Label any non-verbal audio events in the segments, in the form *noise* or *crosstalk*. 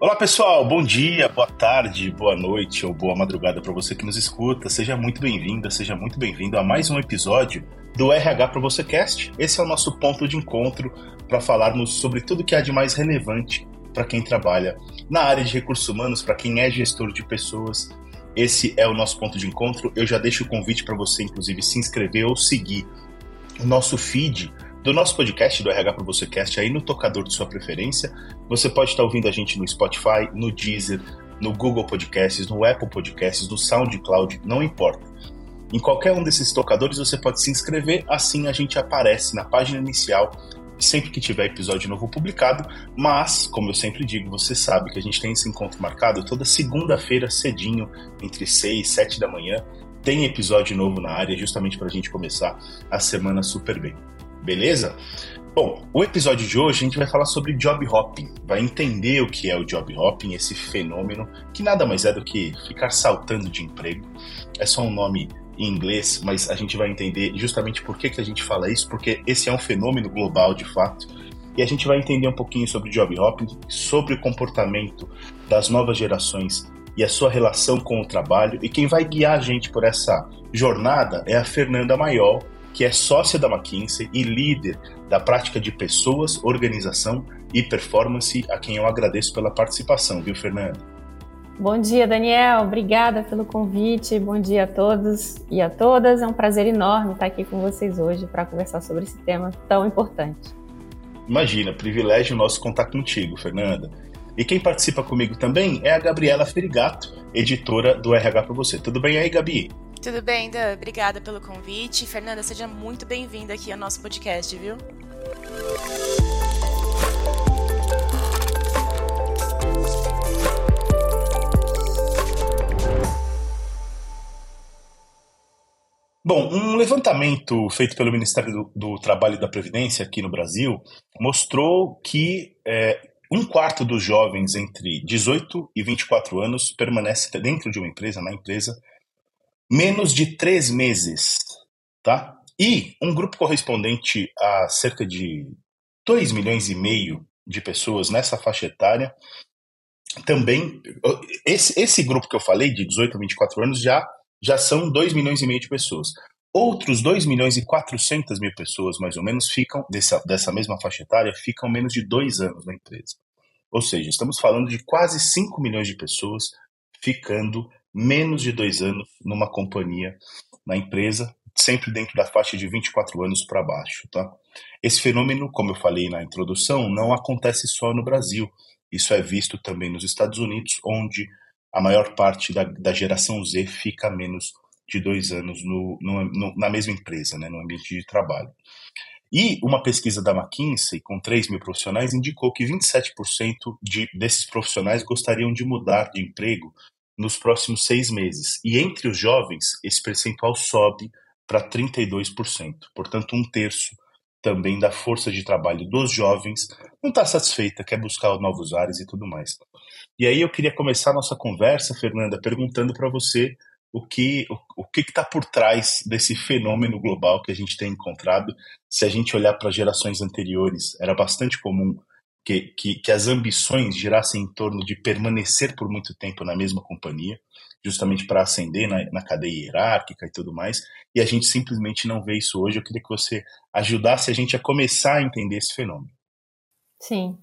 Olá pessoal, bom dia, boa tarde, boa noite ou boa madrugada para você que nos escuta. Seja muito bem-vinda, seja muito bem-vindo a mais um episódio do RH para você Cast. Esse é o nosso ponto de encontro para falarmos sobre tudo que há de mais relevante para quem trabalha na área de recursos humanos, para quem é gestor de pessoas. Esse é o nosso ponto de encontro. Eu já deixo o convite para você, inclusive, se inscrever ou seguir o nosso feed do nosso podcast do RH para você Cast aí no tocador de sua preferência. Você pode estar ouvindo a gente no Spotify, no Deezer, no Google Podcasts, no Apple Podcasts, no SoundCloud, não importa. Em qualquer um desses tocadores você pode se inscrever, assim a gente aparece na página inicial sempre que tiver episódio novo publicado, mas, como eu sempre digo, você sabe que a gente tem esse encontro marcado toda segunda-feira cedinho, entre 6 e 7 da manhã, tem episódio novo na área, justamente para a gente começar a semana super bem beleza? Bom, o episódio de hoje a gente vai falar sobre job hopping, vai entender o que é o job hopping, esse fenômeno que nada mais é do que ficar saltando de emprego. É só um nome em inglês, mas a gente vai entender justamente por que, que a gente fala isso, porque esse é um fenômeno global de fato. E a gente vai entender um pouquinho sobre job hopping, sobre o comportamento das novas gerações e a sua relação com o trabalho. E quem vai guiar a gente por essa jornada é a Fernanda Maiol, que é sócia da McKinsey e líder da prática de pessoas, organização e performance, a quem eu agradeço pela participação, viu, Fernanda? Bom dia, Daniel. Obrigada pelo convite. Bom dia a todos e a todas. É um prazer enorme estar aqui com vocês hoje para conversar sobre esse tema tão importante. Imagina, privilégio nosso contar contigo, Fernanda. E quem participa comigo também é a Gabriela Ferigato, editora do RH para você. Tudo bem aí, Gabi? Tudo bem, Dan? Obrigada pelo convite. Fernanda, seja muito bem-vinda aqui ao nosso podcast, viu? Bom, um levantamento feito pelo Ministério do, do, Trabalho e da Previdência aqui no Brasil mostrou que é, um quarto dos jovens entre 18 e 24 anos permanece dentro de uma empresa, na empresa, menos de três meses, tá? E um grupo correspondente a cerca de 2 milhões e meio de pessoas nessa faixa etária também esse, esse grupo que eu falei de 18 a 24 anos já já são 2 milhões e meio de pessoas. Outros 2 milhões e 400 mil pessoas, mais ou menos, ficam dessa, dessa mesma faixa etária, ficam menos de dois anos na empresa. Ou seja, estamos falando de quase 5 milhões de pessoas ficando menos de dois anos numa companhia, na empresa, sempre dentro da faixa de 24 anos para baixo. Tá? Esse fenômeno, como eu falei na introdução, não acontece só no Brasil. Isso é visto também nos Estados Unidos, onde a maior parte da, da geração Z fica menos de dois anos no, no, no, na mesma empresa, né, no ambiente de trabalho. E uma pesquisa da McKinsey, com 3 mil profissionais, indicou que 27% de, desses profissionais gostariam de mudar de emprego nos próximos seis meses. E entre os jovens, esse percentual sobe para 32%. Portanto, um terço também da força de trabalho dos jovens não está satisfeita, quer buscar novos ares e tudo mais. E aí eu queria começar a nossa conversa, Fernanda, perguntando para você o que o, o que está por trás desse fenômeno global que a gente tem encontrado. Se a gente olhar para gerações anteriores, era bastante comum que, que, que as ambições girassem em torno de permanecer por muito tempo na mesma companhia, justamente para ascender na, na cadeia hierárquica e tudo mais, e a gente simplesmente não vê isso hoje. Eu queria que você ajudasse a gente a começar a entender esse fenômeno. Sim.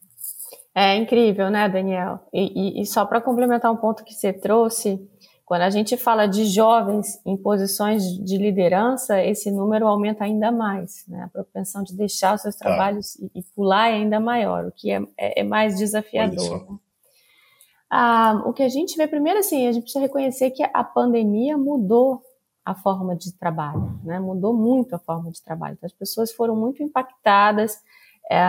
É incrível, né, Daniel? E, e, e só para complementar um ponto que você trouxe, quando a gente fala de jovens em posições de liderança, esse número aumenta ainda mais. Né? A propensão de deixar os seus trabalhos e, e, pular é ainda maior, o que é, é, é mais desafiador. Né? Ah, o que a gente vê primeiro, assim, a gente precisa reconhecer que a pandemia mudou a forma de trabalho, né? mudou muito a forma de trabalho. Então, as pessoas foram muito impactadas, é,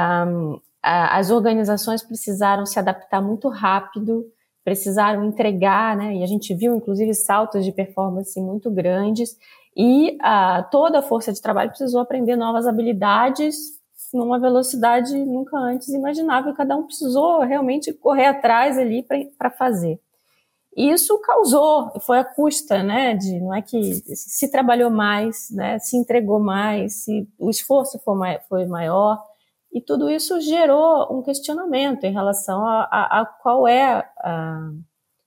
as organizações precisaram se adaptar muito rápido precisaram entregar, né? E a gente viu, inclusive, saltos de performance muito grandes. E uh, toda a força de trabalho precisou aprender novas habilidades numa velocidade nunca antes imaginável. Cada um precisou realmente correr atrás ali para fazer. E isso causou, foi a custa, né? De, não é que se trabalhou mais, né? Se entregou mais, se o esforço foi, foi maior E tudo isso gerou um questionamento em relação a, a, a qual é a,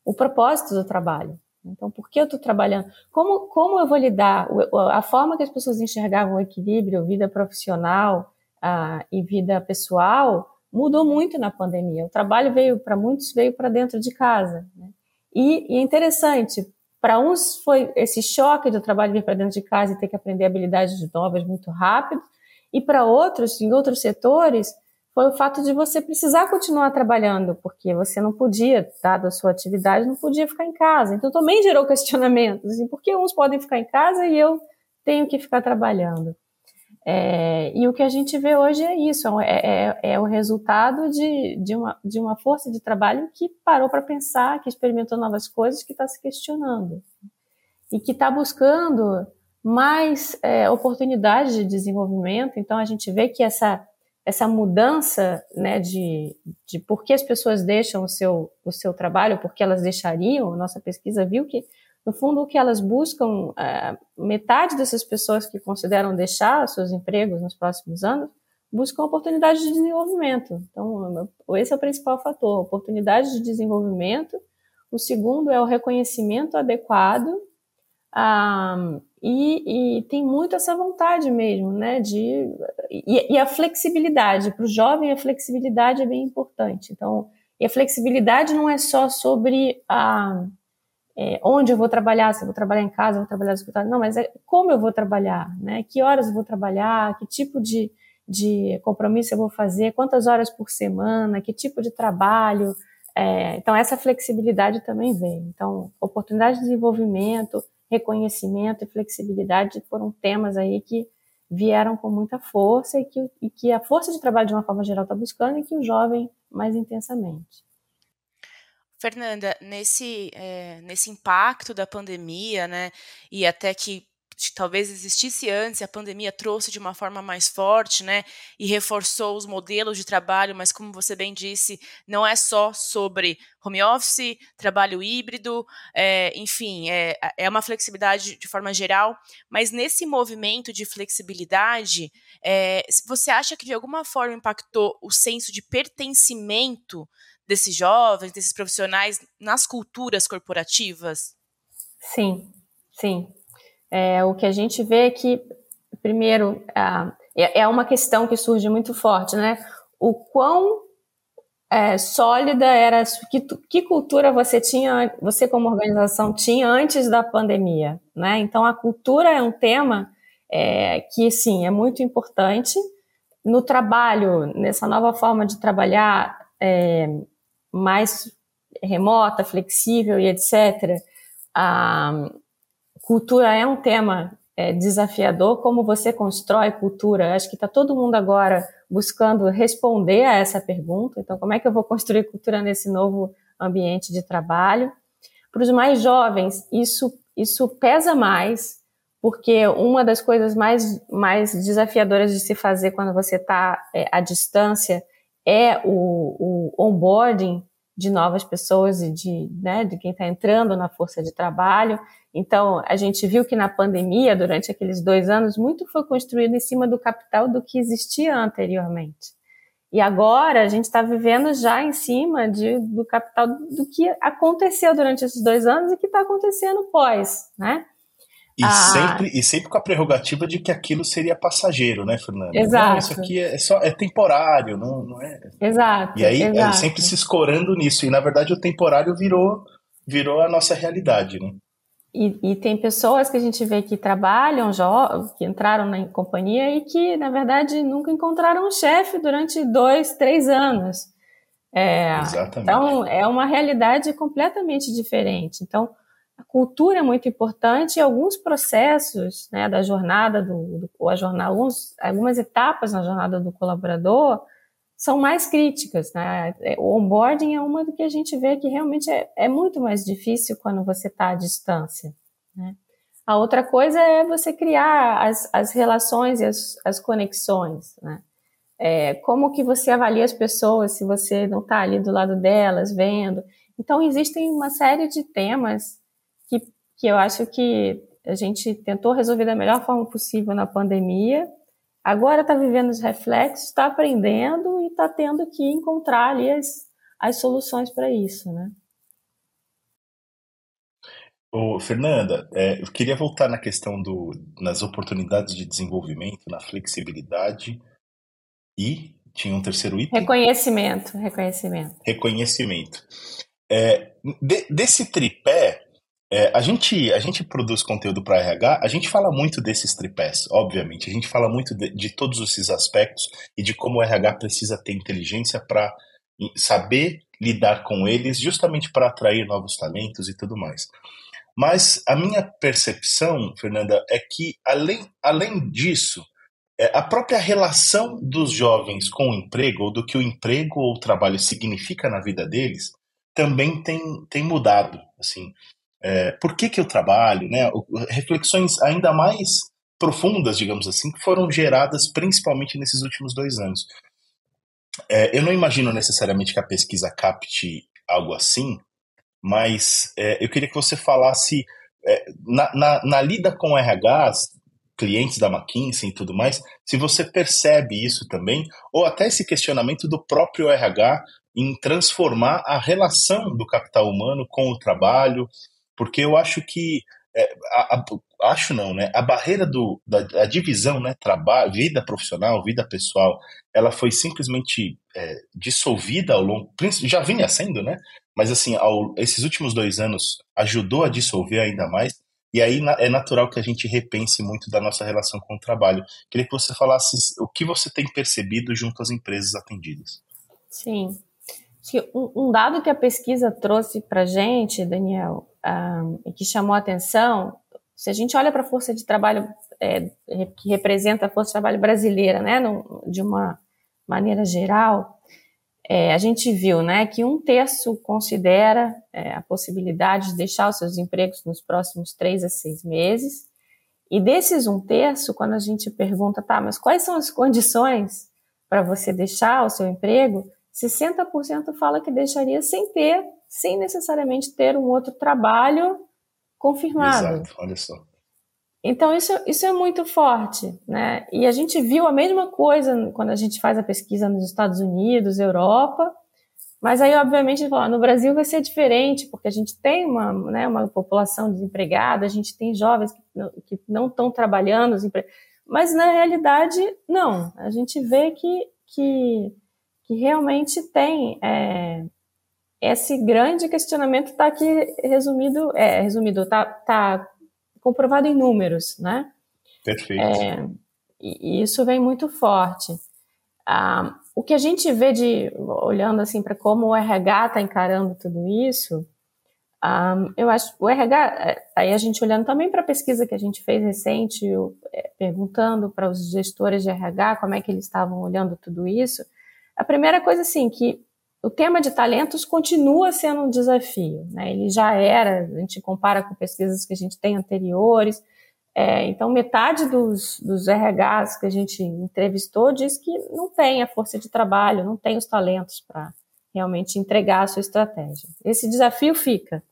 o propósito do trabalho. Então, por que eu estou trabalhando? Como, como eu vou lidar? A forma que as pessoas enxergavam o equilíbrio, vida profissional uh, e vida pessoal, mudou muito na pandemia. O trabalho veio, para muitos, veio para dentro de casa. Né? E, e, é interessante, para uns foi esse choque do trabalho vir para dentro de casa e ter que aprender habilidades novas muito rápido, e para outros, em outros setores, foi o fato de você precisar continuar trabalhando, porque você não podia, dado a sua atividade, não podia ficar em casa. Então também gerou *laughs* questionamentos. Assim, por que uns podem ficar em casa e eu tenho que ficar trabalhando? É, e o que a gente vê hoje é isso, é, é, é o resultado de, de, uma, de uma força de trabalho que parou para pensar, que experimentou novas coisas, que está se questionando. E que está buscando mais é, oportunidades de desenvolvimento. Então a gente vê que essa essa mudança né, de, de por que as pessoas deixam o seu, o seu trabalho, por que elas deixariam, nossa pesquisa viu que, no fundo, o que elas buscam, é, metade dessas pessoas que consideram deixar seus empregos nos próximos anos, buscam oportunidades de desenvolvimento. Então, esse é o principal fator, oportunidades de desenvolvimento. O segundo é o reconhecimento adequado ah, e, e, tem muito essa vontade mesmo, né? De, e, e a flexibilidade. Para o jovem, a flexibilidade é bem importante. Então, e a flexibilidade não é só sobre a, é, onde eu vou trabalhar, se eu vou trabalhar em casa, vou trabalhar no escritório. Não, mas é como eu vou trabalhar, né? Que horas eu vou trabalhar, que tipo de, de compromisso eu vou fazer, quantas horas por semana, que tipo de trabalho. É, então, essa flexibilidade também vem. Então, oportunidade de desenvolvimento, reconhecimento e flexibilidade foram temas aí que vieram com muita força e que, e que a força de trabalho de uma forma geral está buscando e que o jovem mais intensamente. Fernanda, nesse, é, nesse impacto da pandemia, né, e até que talvez existisse antes, a pandemia trouxe de uma forma mais forte, né, e reforçou os modelos de trabalho, mas como você bem disse, não é só sobre home office, trabalho híbrido, é, enfim, é, é uma flexibilidade de forma geral, mas nesse movimento de flexibilidade, é, você acha que de alguma forma impactou o senso de pertencimento desses jovens, desses profissionais nas culturas corporativas? Sim, sim, é, o que a gente vê é que, primeiro, é, é uma questão que surge muito forte, né? O quão é, sólida era, que, que cultura você tinha, você como organização tinha antes da pandemia, né? Então, a cultura é um tema é, que, sim, é muito importante. No trabalho, nessa nova forma de trabalhar é, mais remota, flexível e etc., a, cultura é um tema é, desafiador. Como você constrói cultura? Acho que está todo mundo agora buscando responder a essa pergunta. Então, como é que eu vou construir cultura nesse novo ambiente de trabalho? Para os mais jovens, isso, isso pesa mais, porque uma das coisas mais, mais desafiadoras de se fazer quando você está é, à distância é o, o onboarding de novas pessoas e de, né, de quem está entrando na força de trabalho. Então, a gente viu que na pandemia, durante aqueles dois anos, muito foi construído em cima do capital do que existia anteriormente. E agora a gente está vivendo já em cima de, do capital do que aconteceu durante esses dois anos e que está acontecendo pós, né? E, ah. sempre, e sempre com a prerrogativa de que aquilo seria passageiro, né, Fernanda? Exato. Não, isso aqui é, só, é temporário, não, não é. Exato. E aí exato. É sempre se escorando nisso. E na verdade o temporário virou, virou a nossa realidade, né? E, e, tem pessoas que a gente vê que trabalham, que entraram na companhia e que, na verdade, nunca encontraram um chefe durante dois, três anos. É, Exatamente. Então, é uma realidade completamente diferente. Então, a cultura é muito importante e alguns processos né, da jornada do, do a jornada, alguns, algumas etapas na jornada do colaborador são mais críticas. Né? O onboarding é uma do que a gente vê que realmente é, é muito mais difícil quando você está à distância. Né? A outra coisa é você criar as, as relações e as, as conexões. Né? É, como que você avalia as pessoas se você não está ali do lado delas, vendo. Então, existem uma série de temas que eu acho que a gente tentou resolver da melhor forma possível na pandemia agora está vivendo os reflexos, está aprendendo e está tendo que encontrar ali as, as soluções para isso, né? Ô, Fernanda, é, eu queria voltar na questão do, nas oportunidades de desenvolvimento, na flexibilidade e tinha um terceiro item? Reconhecimento, reconhecimento. Reconhecimento. É, de, desse tripé, é, a, gente, a gente produz conteúdo para RH, a gente fala muito desses tripés, obviamente. A gente fala muito de, de todos esses aspectos e de como o RH precisa ter inteligência para saber lidar com eles, justamente para atrair novos talentos e tudo mais. Mas a minha percepção, Fernanda, é que além, além disso, é, a própria relação dos jovens com o emprego, ou do que o emprego ou o trabalho significa na vida deles, também tem, tem mudado. Assim, é, por que, que eu trabalho? Né? Reflexões ainda mais profundas, digamos assim, que foram geradas principalmente nesses últimos dois anos. É, eu não imagino necessariamente que a pesquisa capte algo assim, mas é, eu queria que você falasse é, na, na, na, lida com RHs, clientes da McKinsey e tudo mais, se você percebe isso também, ou até esse questionamento do próprio RH em transformar a relação do capital humano com o trabalho, porque eu acho que é, a, a, acho não, né? A barreira do, da, divisão, né? Trabalho, vida profissional, vida pessoal, ela foi simplesmente é, dissolvida ao longo, já vinha sendo, né? Mas assim, ao, esses últimos dois anos ajudou a dissolver ainda mais. E aí é natural que a gente repense muito da nossa relação com o trabalho. Queria que você falasse o que você tem percebido junto às empresas atendidas. Sim. Um dado que a pesquisa trouxe para gente, Daniel, um, que chamou a atenção, se a gente olha para a força de trabalho é, que representa a força de trabalho brasileira, né, no, de uma maneira geral, é, a gente viu né, que um terço considera é, a possibilidade de deixar os seus empregos nos próximos três a seis meses. E desses um terço, quando a gente pergunta, tá, mas quais são as condições para você deixar o seu emprego? 60% fala que deixaria sem ter, sem necessariamente ter um outro trabalho confirmado. Exato, olha só. Então, isso, isso é muito forte, né? E a gente viu a mesma coisa quando a gente faz a pesquisa nos Estados Unidos, Europa, mas aí, obviamente, no Brasil vai ser diferente, porque a gente tem uma, né, uma população desempregada, a gente tem jovens que, que não estão trabalhando, mas na realidade, não. A gente vê que, que, que realmente tem é, esse grande questionamento está aqui resumido, é, resumido, está tá comprovado em números, né? Perfeito. É, e isso vem muito forte. Ah, o que a gente vê de olhando assim para como o RH está encarando tudo isso, ah, eu acho o RH é, aí a gente olhando também para a pesquisa que a gente fez recente, eu, é, perguntando para os gestores de RH como é que eles estavam olhando tudo isso. A primeira coisa assim que o tema de talentos continua sendo um desafio. Né? Ele já era, a gente compara com pesquisas que a gente tem anteriores. É, então, metade dos, dos RHs que a gente entrevistou diz que não tem a força de trabalho, não tem os talentos para realmente entregar a sua estratégia. Esse desafio fica.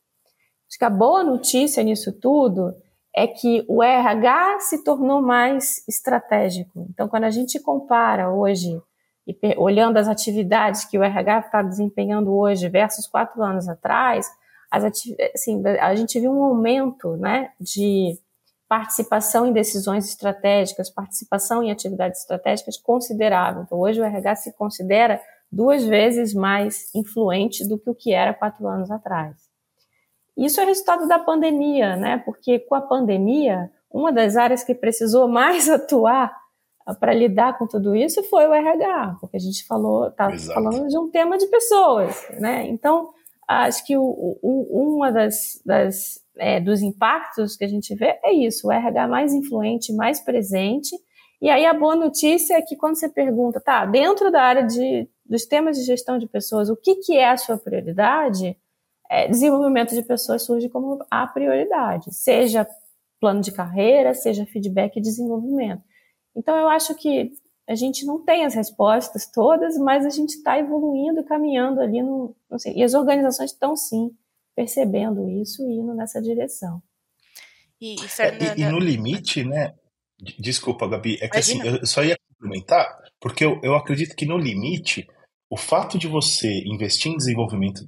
Acho que a boa notícia nisso tudo é que o RH se tornou mais estratégico. Então, quando a gente compara hoje e olhando as atividades que o RH está desempenhando hoje versus quatro anos atrás, assim, a gente viu um aumento né, de participação em decisões estratégicas, participação em atividades estratégicas considerável. Então, hoje o RH se considera duas vezes mais influente do que o que era quatro anos atrás. Isso é resultado da pandemia, né? Porque com a pandemia, uma das áreas que precisou mais *laughs* atuar para lidar com tudo isso foi o RH, porque a gente falou, tá falando de um tema de pessoas, né? Então, acho que o, o, uma das, das é, dos impactos que a gente vê é isso, o RH mais influente, mais presente. E aí a boa notícia é que quando você pergunta, tá, dentro da área de, dos temas de gestão de pessoas, o que, que é a sua prioridade? É, desenvolvimento de pessoas surge como a prioridade, seja plano de carreira, seja feedback e desenvolvimento. Então, eu acho que a gente não tem as respostas todas, mas a gente está evoluindo, caminhando ali no, e as organizações estão sim percebendo isso e indo nessa direção. E, e, Fernanda... É, e, e no limite, né? Desculpa, Gabi, é que assim, eu só ia complementar, porque eu, eu acredito que no limite, o fato de você investir em desenvolvimento,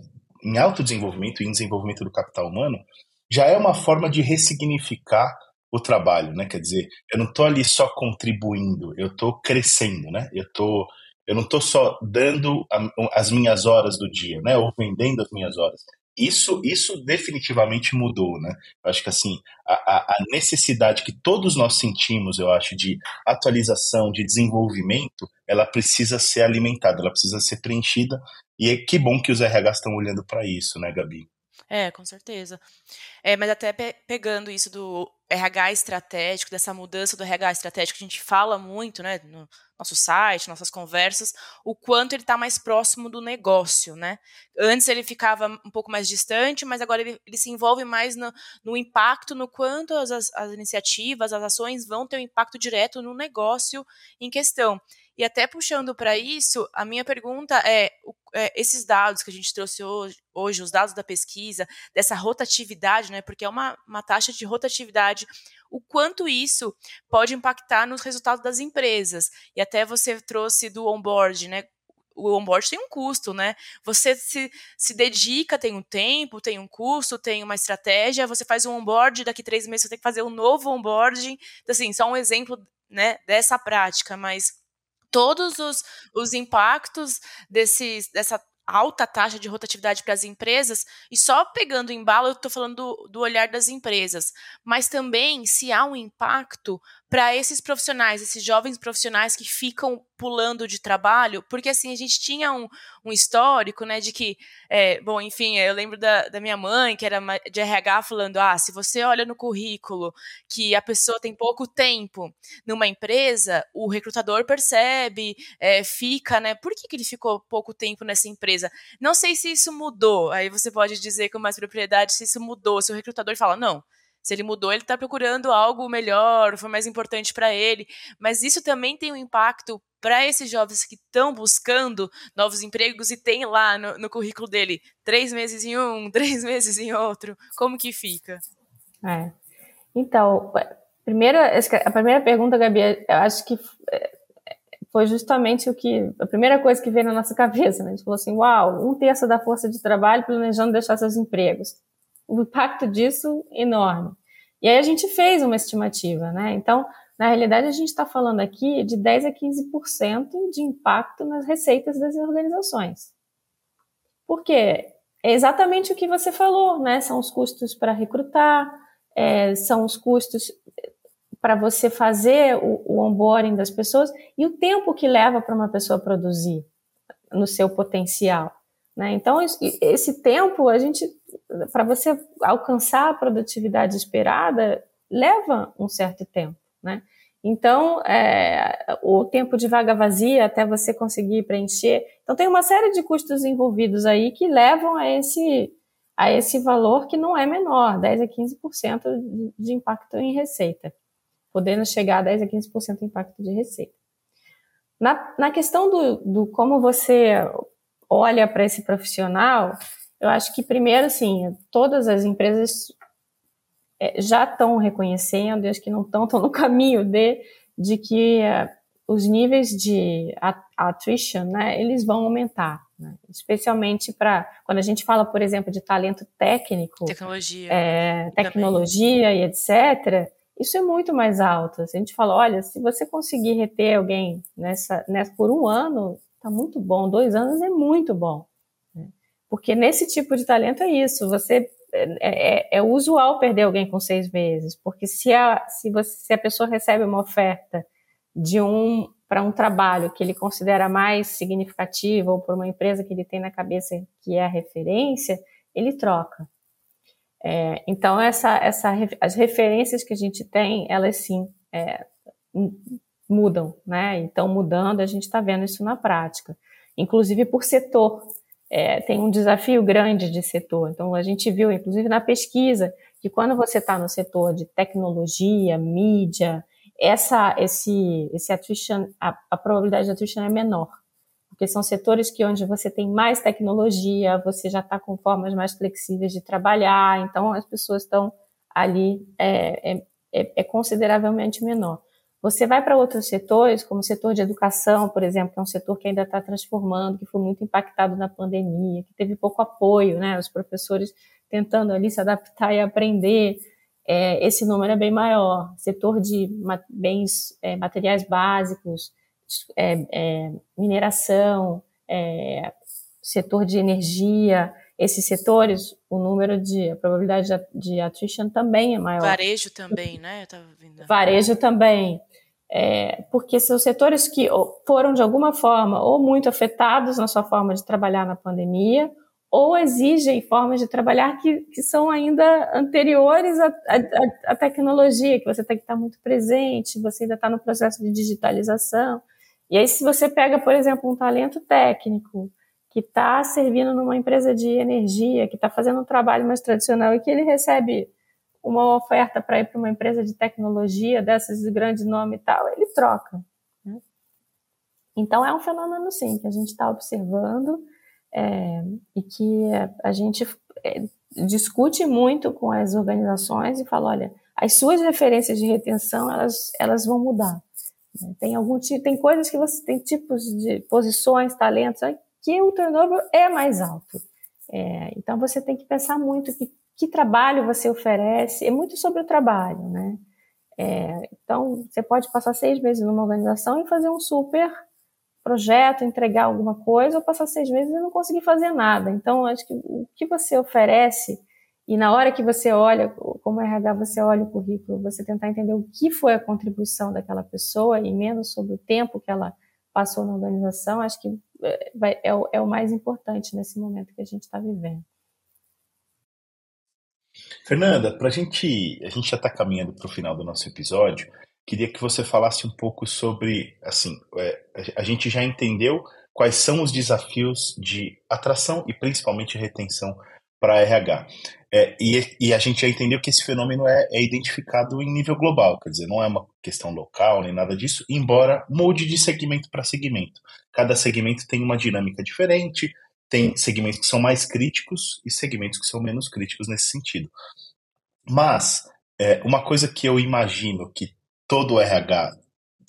em autodesenvolvimento e em desenvolvimento do capital humano, já é uma forma de ressignificar o trabalho, né? Quer dizer, eu não estou ali só contribuindo, eu estou crescendo, né? Eu tô, eu não estou só dando a, as minhas horas do dia, né? Ou vendendo as minhas horas. Isso, isso definitivamente mudou, né? Eu acho que assim a, a necessidade que todos nós sentimos, eu acho, de atualização, de desenvolvimento, ela precisa ser alimentada, ela precisa ser preenchida. E é que bom que os RH estão olhando para isso, né, Gabi? É, com certeza. É, mas até pe pegando isso do RH estratégico, dessa mudança do RH estratégico, a gente fala muito, né, no nosso site, nossas conversas, o quanto ele está mais próximo do negócio, né? Antes ele ficava um pouco mais distante, mas agora ele, ele se envolve mais no, no impacto, no quanto as, as iniciativas, as ações vão ter um impacto direto no negócio em questão. E até puxando para isso, a minha pergunta é, é, esses dados que a gente trouxe hoje, hoje, os dados da pesquisa, dessa rotatividade, né, porque é uma, uma taxa de rotatividade, o quanto isso pode impactar nos resultados das empresas. E até você trouxe do onboard, né, o onboard tem um custo, né? Você se, se dedica, tem um tempo, tem um custo, tem uma estratégia, você faz um onboard, daqui três meses você tem que fazer um novo onboarding. Então, assim, só um exemplo né, dessa prática, mas todos os, os impactos desses, dessa alta taxa de rotatividade para as empresas, e só pegando em bala, eu estou falando do, do, olhar das empresas, mas também se há um impacto para esses profissionais, esses jovens profissionais que ficam pulando de trabalho, porque assim, a gente tinha um, um histórico, né, de que, é, bom, enfim, eu lembro da, da minha mãe, que era de RH, falando, ah, se você olha no currículo que a pessoa tem pouco tempo numa empresa, o recrutador percebe, é, fica, né, por que, que ele ficou pouco tempo nessa empresa? Não sei se isso mudou, aí você pode dizer com mais propriedade se isso mudou, se o recrutador fala, não, se ele mudou, ele está procurando algo melhor, foi mais importante para ele. Mas isso também tem um impacto para esses jovens que estão buscando novos empregos e tem lá no, no, currículo dele três meses em um, *laughs* três meses em outro. Como que fica? É. Então, primeiro, a primeira pergunta, Gabi, eu acho que é, foi justamente o que a primeira coisa que veio na nossa *laughs* cabeça. Né? A gente falou assim: uau, um terço da força de trabalho planejando deixar seus empregos o impacto disso enorme. E aí a gente fez uma estimativa, né? Então, na realidade, a gente está falando aqui de 10 a 15% de impacto nas receitas das organizações. Por quê? É exatamente o que você falou, né? São os custos para recrutar, é, são os custos para você fazer o, o onboarding das pessoas e o tempo que leva para uma pessoa produzir no seu potencial. Né? Então, esse tempo, a gente, para você alcançar a produtividade esperada, leva um certo tempo. Né? Então, é, o tempo de vaga vazia até você conseguir preencher. Então, tem uma série de custos envolvidos aí que levam a esse, a esse valor que não é menor, 10 a 15% de impacto em receita, podendo chegar a 10 a 15% de impacto de receita. Na, na questão do, do como você olha para esse profissional, eu acho que primeiro, assim, todas as empresas é, já estão reconhecendo, e acho que não estão, estão no *laughs* caminho de, de que uh, os níveis de attrition, né, eles vão aumentar, né? especialmente para quando a gente fala, por exemplo, de talento técnico, tecnologia, é, tecnologia e etc. Isso é muito mais alto. Se a gente fala, olha, se você conseguir reter alguém nessa, nessa por um ano, Tá muito bom. Dois anos é muito bom. Porque nesse tipo de talento é isso. Você é, é, é, usual perder alguém com seis meses, porque se a, se, você, se a pessoa recebe uma oferta de um para um trabalho que ele considera mais significativo ou por uma empresa que ele tem na cabeça que é a referência, ele troca. É, então essa, essa, as referências que a gente tem, elas sim é, mudam, né? Então, mudando, a gente está vendo isso na prática. Inclusive por setor. É, tem um desafio grande de setor. Então, a gente viu, inclusive na pesquisa, que quando você está no setor de tecnologia, mídia, essa, esse, esse attrition, a, a probabilidade de attrition é menor. Porque são setores que onde você tem mais tecnologia, você já está com formas mais flexíveis de trabalhar, então as pessoas estão ali, é, é, é, é consideravelmente menor. Você vai para outros setores, como o setor de educação, por exemplo, que é um setor que ainda está transformando, que foi muito impactado na pandemia, que teve pouco apoio, né? Os professores tentando ali se adaptar e aprender. É, esse número é bem maior. Setor de bens, é, materiais básicos, é, é mineração, é, setor de energia, esses setores, o número de, a probabilidade de, attrition também é maior. Varejo também, né? Varejo também. É, porque são setores que foram, de alguma forma, ou muito afetados na sua forma de trabalhar na pandemia, ou exigem formas de trabalhar que, que são ainda anteriores à tecnologia, que você tem que estar muito presente, você ainda está no processo de digitalização. E aí, se você pega, por exemplo, um talento técnico, que está servindo numa empresa de energia, que está fazendo um trabalho mais tradicional e que ele recebe uma oferta para ir para uma empresa de tecnologia dessas de grande nome e tal, ele troca. Né? Então é um fenômeno sim que a gente está observando é, e que a gente é, discute muito com as organizações e fala, olha, as suas referências de retenção elas elas vão mudar. Né? Tem algum tem coisas que você tem tipos de posições, talentos que o turnover é mais alto. É, então você tem que pensar muito que, que trabalho você oferece, é muito sobre o trabalho, né? É, então você pode passar seis meses numa organização e fazer um super projeto, entregar alguma coisa, ou passar seis meses e não conseguir fazer nada. Então acho que o que você oferece e na hora que você olha, como RH, você olha o currículo, você tentar entender o que foi a contribuição daquela pessoa e menos sobre o tempo que ela passou na organização, acho que vai, é, o, é o mais importante nesse momento que a gente está vivendo. Fernanda, para a gente, a gente já está caminhando para o final do nosso episódio. Queria que você falasse um pouco sobre, assim, é, a gente já entendeu quais são os desafios de atração e principalmente retenção para RH. É, e, e, a gente já entendeu que esse fenômeno é, é, identificado em nível global, quer dizer, não é uma questão local nem nada disso, embora mude de segmento para segmento. Cada segmento tem uma dinâmica diferente, tem segmentos que são mais críticos e segmentos que são menos críticos nesse sentido. Mas, é, uma coisa que eu imagino que todo RH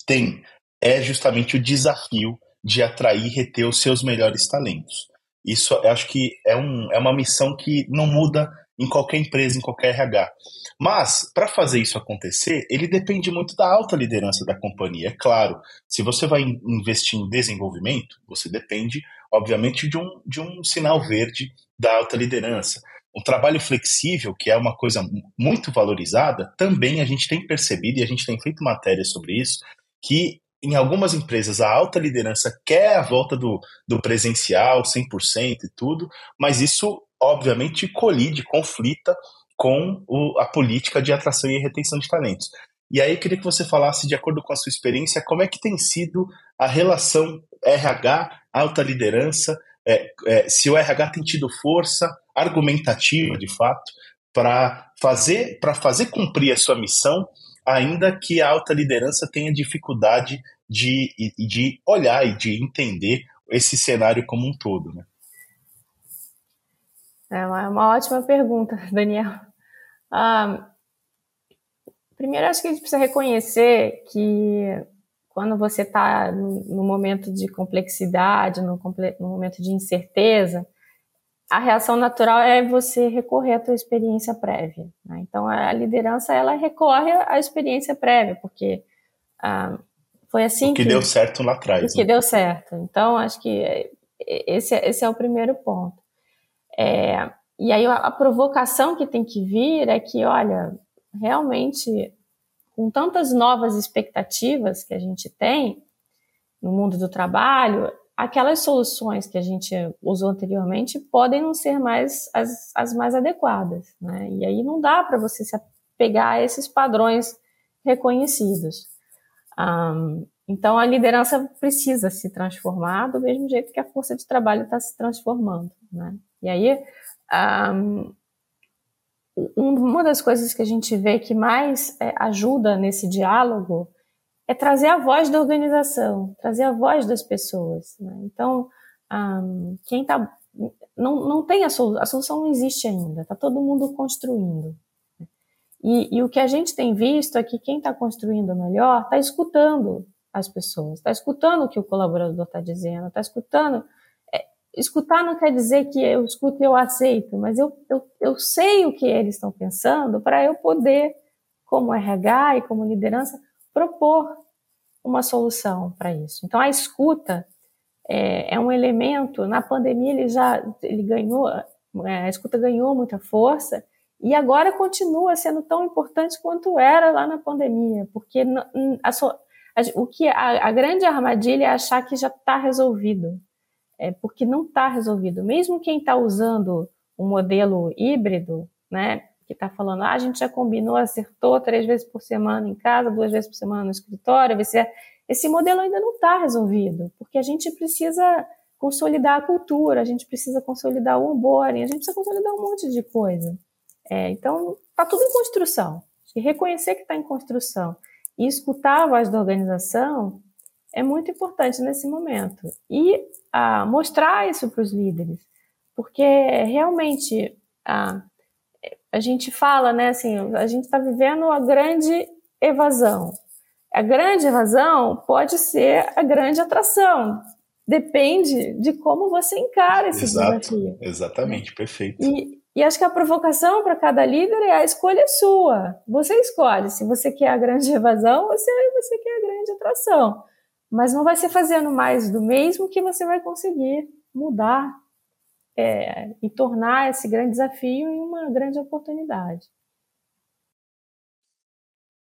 tem é justamente o desafio de atrair e reter os seus melhores talentos. Isso eu acho que é, um, é uma missão que não muda em qualquer empresa, em qualquer RH. Mas, para fazer isso acontecer, ele depende muito da alta liderança da companhia. É claro, se você vai investir em desenvolvimento, você depende, obviamente, de um, de um sinal verde da alta liderança. O trabalho flexível, que é uma coisa muito valorizada, também a gente tem percebido, e a gente tem feito matéria sobre isso, que em algumas empresas a alta liderança quer a volta do, do presencial 100% e tudo, mas isso obviamente colide, conflita com o, a política de atração e retenção de talentos. E aí eu queria que você falasse, de acordo com a sua experiência, como é que tem sido a relação RH, alta liderança, é, é, se o RH tem tido força argumentativa, de fato, para fazer, fazer cumprir a sua missão ainda que a alta liderança tenha dificuldade de, de olhar e de entender esse cenário como um todo. Né? É uma, uma ótima pergunta, *laughs* Daniel. Ah, primeiro, acho que a gente precisa reconhecer que quando você está no, no, momento de complexidade, no, no momento de incerteza, a reação natural é você recorrer à tua experiência prévia. Né? Então, a liderança ela recorre à experiência prévia, porque ah, foi assim o que, que, deu certo lá atrás. O que né? deu certo. Então, acho que esse, esse é o primeiro ponto. É, e aí, a provocação que tem que vir é que, olha, realmente, com tantas novas expectativas que a gente tem no mundo do trabalho, aquelas soluções que a gente usou anteriormente podem não ser mais as, as mais adequadas, né? E aí não dá para você se apegar a esses padrões reconhecidos. Um, então a liderança precisa se transformar do mesmo jeito que a força de trabalho está se transformando, né? E aí um, uma das coisas que a gente vê que mais é, ajuda nesse diálogo é trazer a voz da organização, trazer a voz das pessoas. Né? Então, um, quem está. Não, não tem a solução, a solução não existe ainda, está todo mundo construindo. Né? E, e o que a gente tem visto é que quem está construindo melhor está escutando as pessoas, está escutando o que o colaborador está dizendo, está escutando. É, escutar não quer dizer que eu escuto e eu aceito, mas eu, eu, eu sei o que eles estão pensando para eu poder, como RH e como liderança, propor uma solução para isso. Então, a escuta é, é, um elemento, na pandemia ele já ele ganhou, é, a escuta ganhou muita força, e agora continua sendo tão importante quanto era lá na pandemia, porque a, a, o que a, a, grande armadilha é achar que já está resolvido, é, porque não está resolvido. Mesmo quem está usando um modelo híbrido, né, que está falando, ah, a gente já combinou, acertou três vezes por semana em casa, duas vezes por semana no escritório, esse modelo ainda não está resolvido, porque a gente precisa consolidar a cultura, a gente precisa consolidar o onboarding, a gente precisa consolidar um monte de coisa. É, então, está tudo em construção. E reconhecer que está em construção e escutar a voz da organização é muito importante nesse momento. E ah, mostrar isso para os líderes, porque realmente a, a gente fala, né, assim, a gente está vivendo a grande evasão. A grande evasão pode ser a grande atração. Depende de como você encara esse Exato, desafio. Exatamente, perfeito. E, e acho que a provocação para cada líder é a escolha sua. Você escolhe se você quer a grande *laughs* evasão ou se você quer a grande atração. Mas não vai ser fazendo mais do mesmo que você vai conseguir mudar é, e tornar esse grande desafio em uma grande oportunidade.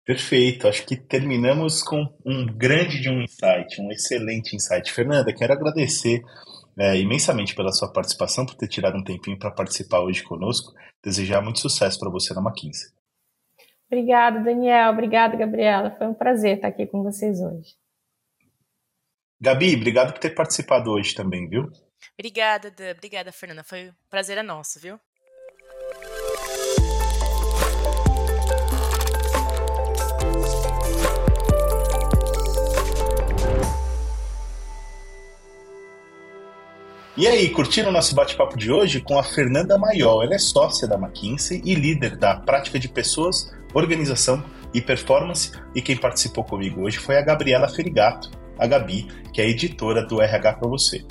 Perfeito, acho que terminamos com um grande de um insight, um excelente insight. Fernanda, quero agradecer é, imensamente pela sua participação, por ter tirado um tempinho para participar hoje conosco. Desejar muito sucesso para você na McKinsey. Obrigada, Daniel. Obrigada, Gabriela. Foi um prazer estar aqui com vocês hoje. Gabi, obrigado por ter participado hoje também, viu? Obrigada, Dan. Obrigada, Fernanda. Foi um prazer é nosso, viu? E aí, curtiram o nosso bate-papo de hoje com a Fernanda Maiol? Ela é sócia da McKinsey e líder da prática de pessoas, organização e performance. E quem participou comigo hoje foi a Gabriela Ferigato, a Gabi, que é editora do RH para você.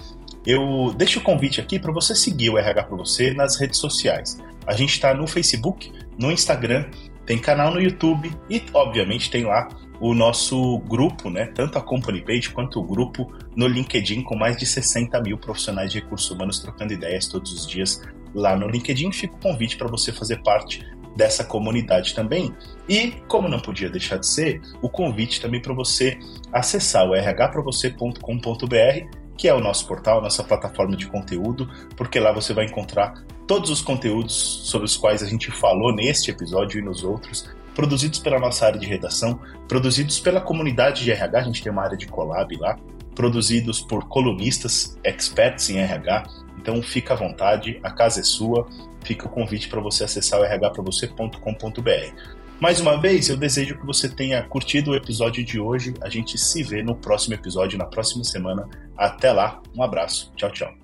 Eu deixo o convite aqui para você seguir o RH para você nas redes sociais. A gente está no Facebook, no Instagram, tem canal no YouTube e, obviamente, tem lá o nosso grupo, né, tanto a Company Page quanto o grupo no LinkedIn, com mais de 60 mil profissionais de recursos humanos trocando ideias todos os dias lá no LinkedIn. Fica o convite para você fazer parte dessa comunidade também. E, como não podia deixar de ser, o convite também para você acessar o rhpravocê.com.br, que é o nosso portal, nossa plataforma de conteúdo, porque lá você vai encontrar todos os conteúdos sobre os quais a gente falou neste episódio e nos outros produzidos pela nossa área de redação, produzidos pela comunidade de RH, a gente tem uma área de collab lá, produzidos por colunistas, experts em RH. Então fica à vontade, a casa é sua, fica o convite para você acessar o rhpravocê.com.br. Mais uma vez, eu desejo que você tenha curtido o episódio de hoje. A gente se vê no próximo episódio, na próxima semana. Até lá, um abraço. Tchau, tchau.